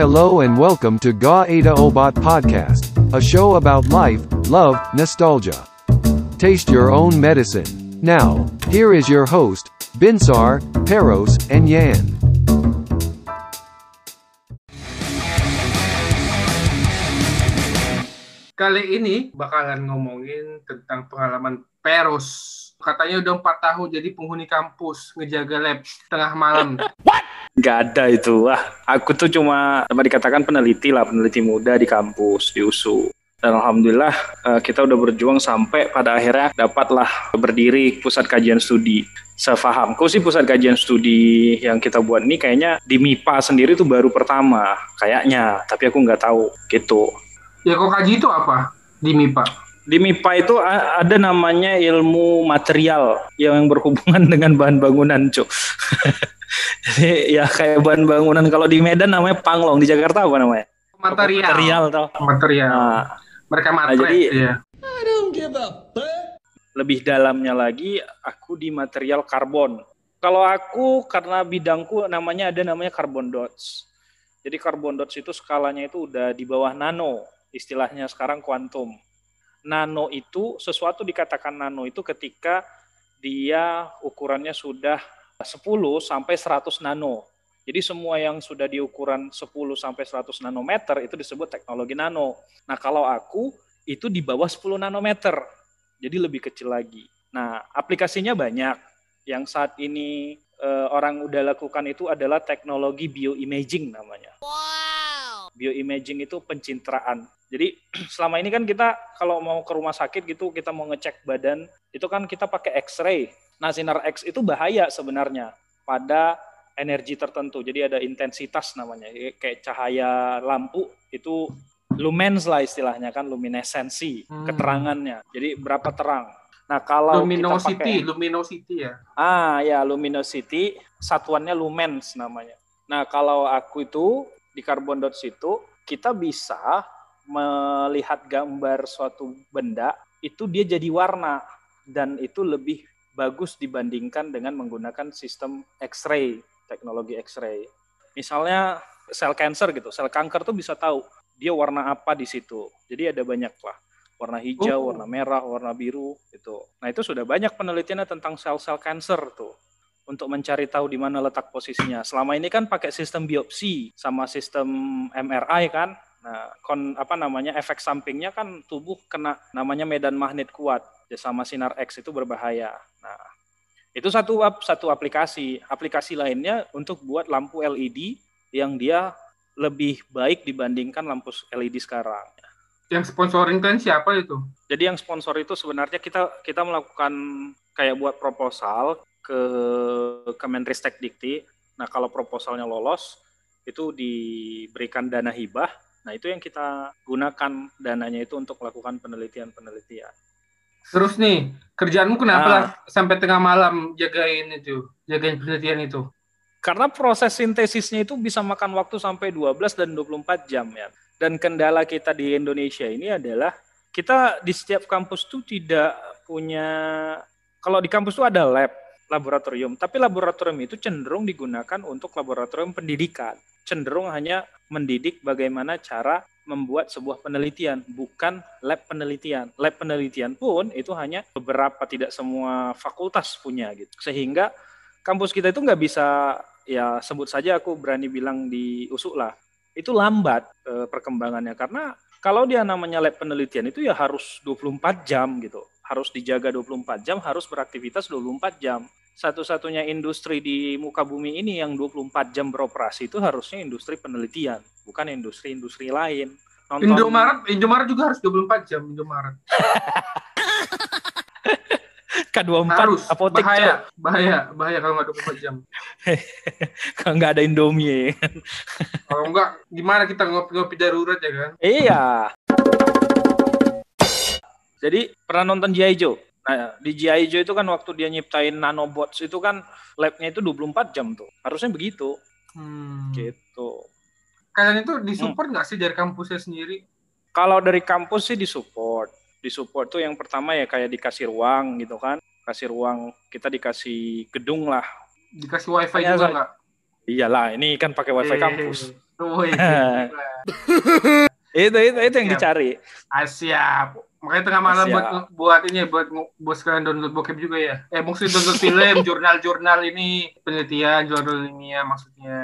Hello and welcome to Ga Ada Obat Podcast, a show about life, love, nostalgia. Taste your own medicine. Now, here is your host, Binsar, Peros, and Yan. Kali ini bakalan ngomongin tentang pengalaman Peros. Katanya udah empat tahun jadi penghuni kampus ngejaga lab tengah malam. Nggak ada itu. Wah, aku tuh cuma dapat dikatakan peneliti lah, peneliti muda di kampus, di USU. Dan Alhamdulillah eh, kita udah berjuang sampai pada akhirnya dapatlah berdiri pusat kajian studi. Sefahamku sih pusat kajian studi yang kita buat ini kayaknya di MIPA sendiri tuh baru pertama, kayaknya. Tapi aku nggak tahu gitu. ya kok kaji itu apa di MIPA? Di MIPA itu a- ada namanya ilmu material yang berhubungan dengan bahan bangunan, Cuk. Jadi ya kayak bahan bangunan kalau di Medan namanya panglong, di Jakarta apa namanya? Material. Material tau. Material. Nah, Mereka matre. jadi- ya. lebih dalamnya lagi aku di material karbon. Kalau aku karena bidangku namanya ada namanya carbon dots. Jadi carbon dots itu skalanya itu udah di bawah nano, istilahnya sekarang kuantum. Nano itu sesuatu dikatakan nano itu ketika dia ukurannya sudah 10 sampai 100 nano. Jadi semua yang sudah di ukuran 10 sampai 100 nanometer itu disebut teknologi nano. Nah, kalau aku itu di bawah 10 nanometer. Jadi lebih kecil lagi. Nah, aplikasinya banyak. Yang saat ini eh, orang udah lakukan itu adalah teknologi bioimaging namanya. Bioimaging itu pencitraan. Jadi selama ini kan kita kalau mau ke rumah sakit gitu, kita mau ngecek badan, itu kan kita pakai X-ray. Nah, sinar X itu bahaya sebenarnya pada energi tertentu. Jadi ada intensitas namanya, kayak cahaya lampu itu lumens lah istilahnya kan, luminesensi, Hmm. keterangannya. Jadi berapa terang. Nah, kalau kita Luminosity, pakai- luminosity ya. Ah ya luminosity satuannya lumens namanya. Nah kalau aku itu di carbon dots itu kita bisa melihat gambar suatu benda itu dia jadi warna dan itu lebih bagus dibandingkan dengan menggunakan sistem X-ray teknologi X-ray. Misalnya sel cancer gitu, sel kanker tuh bisa tahu dia warna apa di situ. Jadi ada banyak lah warna hijau, Oh. warna merah, warna biru itu. Nah, itu sudah banyak penelitiannya tentang sel-sel kanker tuh untuk mencari tahu di mana letak posisinya. Selama ini kan pakai sistem biopsi sama sistem MRI kan. Nah, kon apa namanya efek sampingnya kan tubuh kena namanya medan magnet kuat ya sama sinar X itu berbahaya. Nah, itu satu satu aplikasi. Aplikasi lainnya untuk buat lampu LED yang dia lebih baik dibandingkan lampu LED sekarang. Yang sponsoring kan siapa itu? Jadi yang sponsor itu sebenarnya kita kita melakukan kayak buat proposal ke Kemenristek Dikti. Nah, kalau proposalnya lolos itu diberikan dana hibah. Nah, itu yang kita gunakan dananya itu untuk melakukan penelitian-penelitian. Terus nih, kerjaanmu kenapa Ah. lah sampai tengah malam jagain itu, jagain penelitian itu? Karena proses sintesisnya itu bisa makan waktu sampai 12 dan 24 jam ya. Dan kendala kita di Indonesia ini adalah kita di setiap kampus tuh tidak punya kalau di kampus tuh ada lab, laboratorium, tapi laboratorium itu cenderung digunakan untuk laboratorium pendidikan. Cenderung hanya mendidik bagaimana cara membuat sebuah penelitian, bukan lab penelitian. Lab penelitian pun itu hanya beberapa tidak semua fakultas punya gitu. Sehingga kampus kita itu nggak bisa ya sebut saja aku berani bilang di USU lah itu lambat eh, perkembangannya karena kalau dia namanya lab penelitian itu ya harus 24 jam gitu harus dijaga 24 jam harus beraktivitas 24 jam satu-satunya industri di muka bumi ini yang 24 jam beroperasi itu harusnya industri penelitian bukan industri-industri lain Nonton- Indomaret, Indomaret juga harus 24 jam Indomaret. K24 Harus. apotek bahaya, Cok. bahaya, bahaya kalau nggak 24 jam. kalau nggak ada Indomie Kalau enggak, gimana kita ngopi-ngopi darurat ya kan? Iya. Jadi pernah nonton G.I. Joe? Nah, di G.I. Joe itu kan waktu dia nyiptain nanobots itu kan labnya itu 24 jam tuh. Harusnya begitu. Hmm. Gitu. Kalian itu disupport nggak sih dari kampusnya sendiri? Kalau dari kampus sih disupport. Disupport tuh yang pertama ya kayak dikasih ruang gitu kan. Kasih ruang, kita dikasih gedung lah. Dikasih wifi Hanya juga nggak? Iyalah, ini kan pakai wifi Eh, kampus. Oh, iya. itu itu itu yang dicari. Ah, siap. Makanya tengah malam buat buat ini buat buat sekalian download bokep juga ya. Eh maksudnya download film, jurnal-jurnal ini penelitian, jurnal ilmiah maksudnya.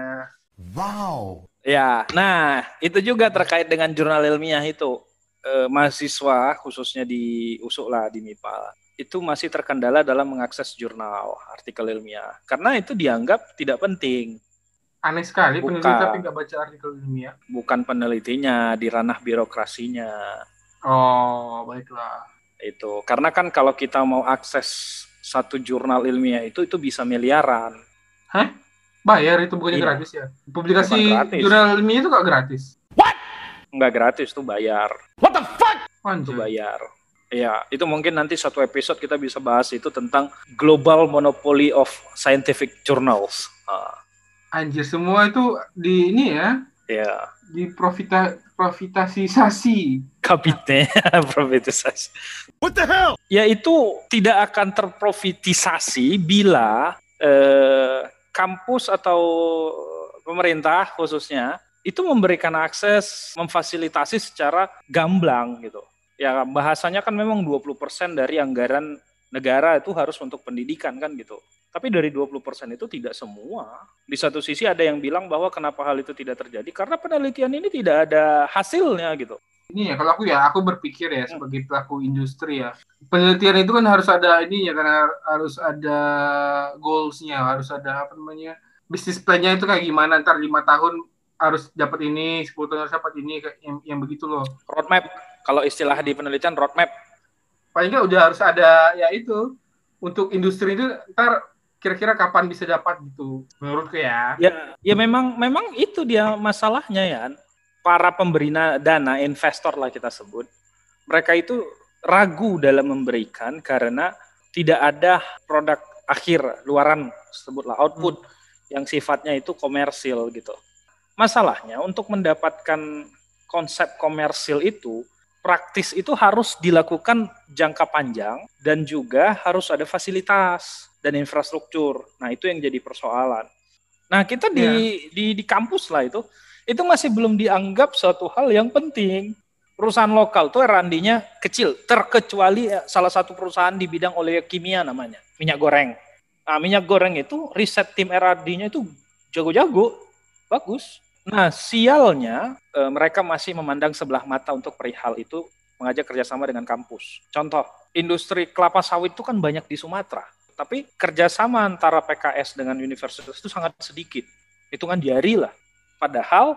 Wow. Ya, nah itu juga terkait dengan jurnal ilmiah itu Eh, mahasiswa khususnya di USUK lah di MIPA itu masih terkendala dalam mengakses jurnal artikel ilmiah karena itu dianggap tidak penting Aneh sekali Bukan. peneliti tapi nggak baca artikel ilmiah. bukan penelitinya di ranah birokrasinya Oh, baiklah. itu karena kan kalau kita mau akses satu jurnal ilmiah itu itu bisa miliaran Bayar itu bukannya Iya. gratis ya? Publikasi gratis. jurnal ilmiah itu nggak gratis. nggak gratis tuh bayar What the fuck? itu bayar ya itu mungkin nanti satu episode kita bisa bahas itu tentang global monopoly of scientific journals Ah, Anjir semua itu di ini ya, ya di profita profitasisasi. kapitnya profitisasi What the hell? ya itu tidak akan terprofitisasi bila eh, kampus atau pemerintah khususnya itu memberikan akses memfasilitasi secara gamblang gitu ya bahasanya kan memang 20% dari anggaran negara itu harus untuk pendidikan kan gitu. Tapi dari 20% itu tidak semua. Di satu sisi ada yang bilang bahwa kenapa hal itu tidak terjadi? Karena penelitian ini tidak ada hasilnya gitu. Ini ya kalau aku ya aku berpikir ya sebagai pelaku industri ya. Penelitian itu kan harus ada ini ya karena harus ada goalsnya harus ada apa namanya bisnis plan-nya itu kayak gimana ntar lima tahun harus dapat ini 10 tahun harus dapat ini yang, yang begitu loh. Roadmap. Kalau istilah di penelitian roadmap paling nggak udah harus ada ya itu untuk industri itu ntar kira-kira kapan bisa dapat gitu menurutku ya Ya, ya memang memang itu dia masalahnya ya. Para pemberi na- dana, investor lah kita sebut, mereka itu ragu dalam memberikan karena tidak ada produk akhir luaran sebutlah output yang sifatnya itu komersil gitu. Masalahnya untuk mendapatkan konsep komersil itu praktis itu harus dilakukan jangka panjang dan juga harus ada fasilitas dan infrastruktur. Nah, itu yang jadi persoalan. Nah, kita di di di kampus lah itu itu masih belum dianggap suatu hal yang penting. Perusahaan lokal tuh R&D-nya kecil, terkecuali ya, salah satu perusahaan di bidang oleh kimia namanya, minyak goreng. Nah, minyak goreng itu riset tim R&D-nya itu jago-jago, bagus. Nah, sialnya eh, mereka masih memandang sebelah mata untuk perihal itu mengajak kerjasama dengan kampus. Contoh, industri kelapa sawit itu kan banyak di Sumatera, tapi kerjasama antara PKS dengan universitas itu sangat sedikit. Hitungan jari lah. Padahal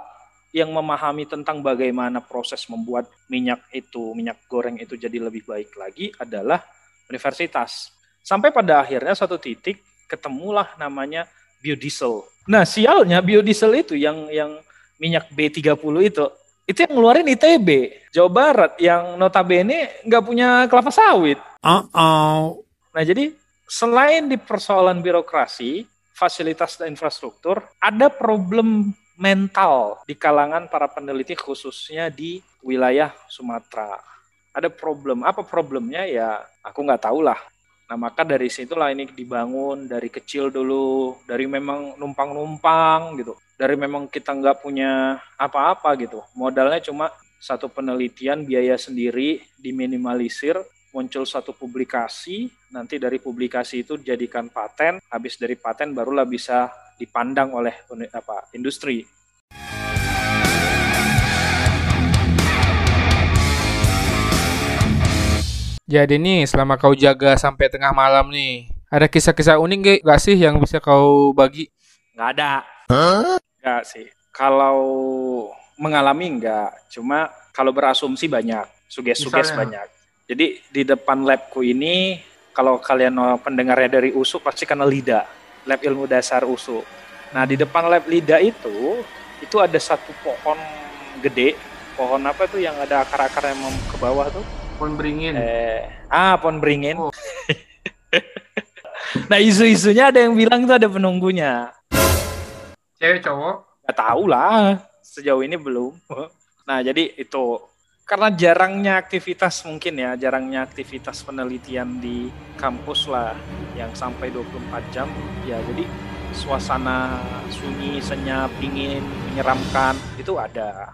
yang memahami tentang bagaimana proses membuat minyak itu, minyak goreng itu jadi lebih baik lagi adalah universitas. Sampai pada akhirnya satu titik ketemulah namanya biodiesel. Nah, sialnya biodiesel itu yang yang minyak B30 itu itu yang ngeluarin ITB, Jawa Barat yang notabene nggak punya kelapa sawit. Uh-oh. Nah, jadi selain di persoalan birokrasi, fasilitas dan infrastruktur, ada problem mental di kalangan para peneliti khususnya di wilayah Sumatera. Ada problem. Apa problemnya? Ya, aku nggak tahu lah. Nah, maka dari situlah ini dibangun dari kecil dulu, dari memang numpang-numpang gitu. Dari memang kita nggak punya apa-apa gitu. Modalnya cuma satu penelitian, biaya sendiri, diminimalisir, muncul satu publikasi, nanti dari publikasi itu dijadikan paten, habis dari paten barulah bisa dipandang oleh apa industri. Jadi nih, selama kau jaga sampai tengah malam nih, ada kisah-kisah unik gak, gak sih yang bisa kau bagi? Nggak ada. Nggak sih. Kalau mengalami nggak, cuma kalau berasumsi banyak, suges-suges banyak. Jadi di depan labku ini, kalau kalian mau pendengarnya dari USU pasti kenal LIDA, Lab Ilmu Dasar USU. Nah di depan lab LIDA itu, itu ada satu pohon gede, pohon apa tuh yang ada akar-akar yang mem- ke bawah tuh? Pohon beringin Eh, ah, pohon beringin. Oh. nah, isu-isunya ada yang bilang itu ada penunggunya. cewek cowok Gak tahu lah, sejauh ini belum. Nah, jadi itu karena jarangnya aktivitas mungkin ya, jarangnya aktivitas penelitian di kampus lah yang sampai 24 jam. Ya, jadi suasana sunyi, senyap, dingin, menyeramkan itu ada.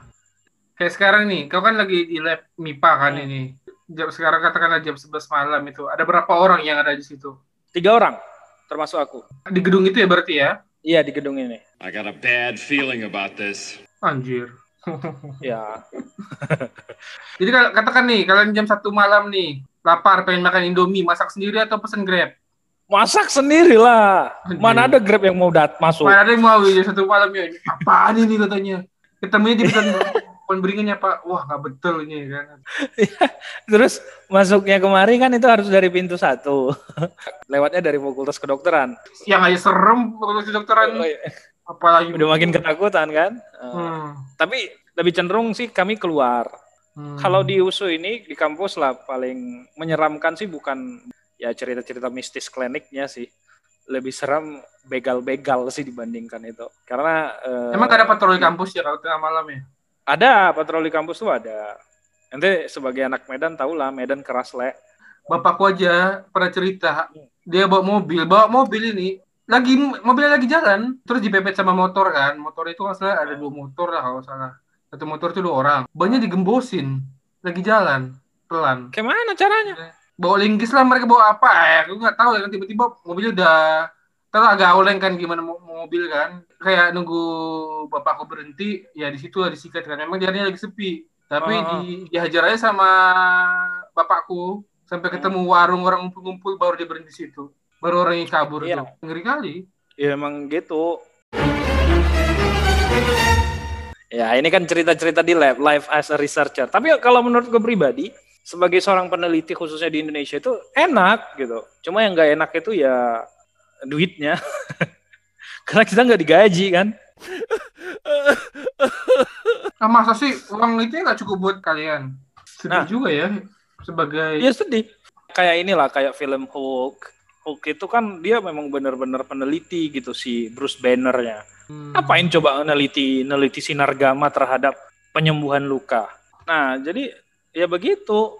Kayak sekarang nih, kau kan lagi di lab MIPA kan Hmm. ini. Jam sekarang katakanlah jam 11 malam itu. Ada berapa orang yang ada di situ? Tiga orang, termasuk aku. Di gedung itu ya berarti ya? Iya di gedung ini. I got a bad feeling about this. Anjir. Ya, Jadi kalau katakan nih, kalian jam satu malam nih, lapar pengen makan Indomie, masak sendiri atau pesen Grab? masak sendiri lah. Anjir. Mana ada Grab yang mau dat masuk? Mana ada yang mau jam satu malam ya? Ini Apaan ini katanya? Ketemunya di pesan pohon beringannya Pak. Wah nggak betul ini kan. Terus masuknya kemari kan itu harus dari pintu satu. Lewatnya dari fakultas kedokteran. Yang aja serem kalau kedokteran. Oh, iya. Apalagi Udah makin ketakutan kan. Eh, Hmm. Tapi lebih cenderung sih kami keluar. Hmm. Kalau di USU ini di kampus lah paling menyeramkan sih bukan ya cerita-cerita mistis kliniknya sih. Lebih serem begal-begal sih dibandingkan itu. Karena eh, Emang gak ada patroli kampus ya kalau tengah malam ya? Ada patroli kampus tuh ada. Nanti sebagai anak Medan tau lah Medan keras le. Bapakku aja pernah cerita, dia bawa mobil, bawa mobil ini lagi mobilnya lagi jalan, terus dipepet sama motor kan. Motor itu kalau salah ada dua motor lah kalau salah. Satu motor itu dua orang. Banyak digembosin, lagi jalan pelan. Gimana caranya? Bawa linggis lah mereka bawa apa ya? Aku nggak tahu ya kan tiba-tiba mobilnya udah Terus agak oleng kan gimana mo- mobil kan kayak nunggu bapakku berhenti ya di situ lah disikat kan memang jalannya lagi sepi tapi Oh. di, dihajar aja sama bapakku sampai ketemu warung orang ngumpul-ngumpul baru dia berhenti situ baru orang yang kabur Iya. itu ngeri kali Ya emang gitu. Ya ini kan cerita-cerita di lab, live as a researcher. Tapi kalau menurut gue pribadi, sebagai seorang peneliti khususnya di Indonesia itu enak gitu. Cuma yang nggak enak itu ya duitnya. Karena kita nggak digaji kan. ah masa sih uang itu nggak cukup buat kalian sedih Nah. juga ya sebagai Ya sedih. Kayak inilah kayak film Hulk. Hulk itu kan dia memang benar-benar peneliti gitu si Bruce Banner-nya. Hmm. Apain coba neliti neliti sinar gamma terhadap penyembuhan luka. Nah, jadi ya begitu.